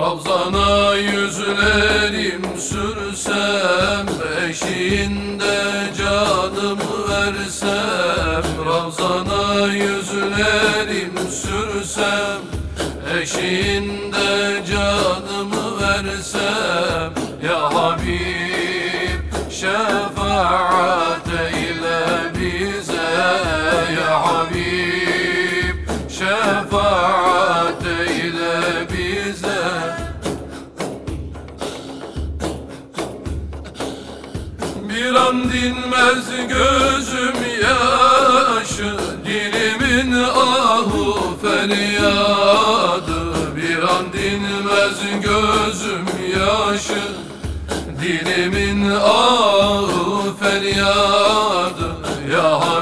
Ravzana yüzlerim sürsem Eşiğinde canımı versem. Ravzana yüzlerim sürsem Eşiğinde canımı versem. Ya Habib şefaat eyle bize. Ya Habib şefaat Bir an dinmez gözüm yaşı Dilimin ahu feryadı. Bir an dinmez gözüm yaşı Dilimin ahu feryadı. Ya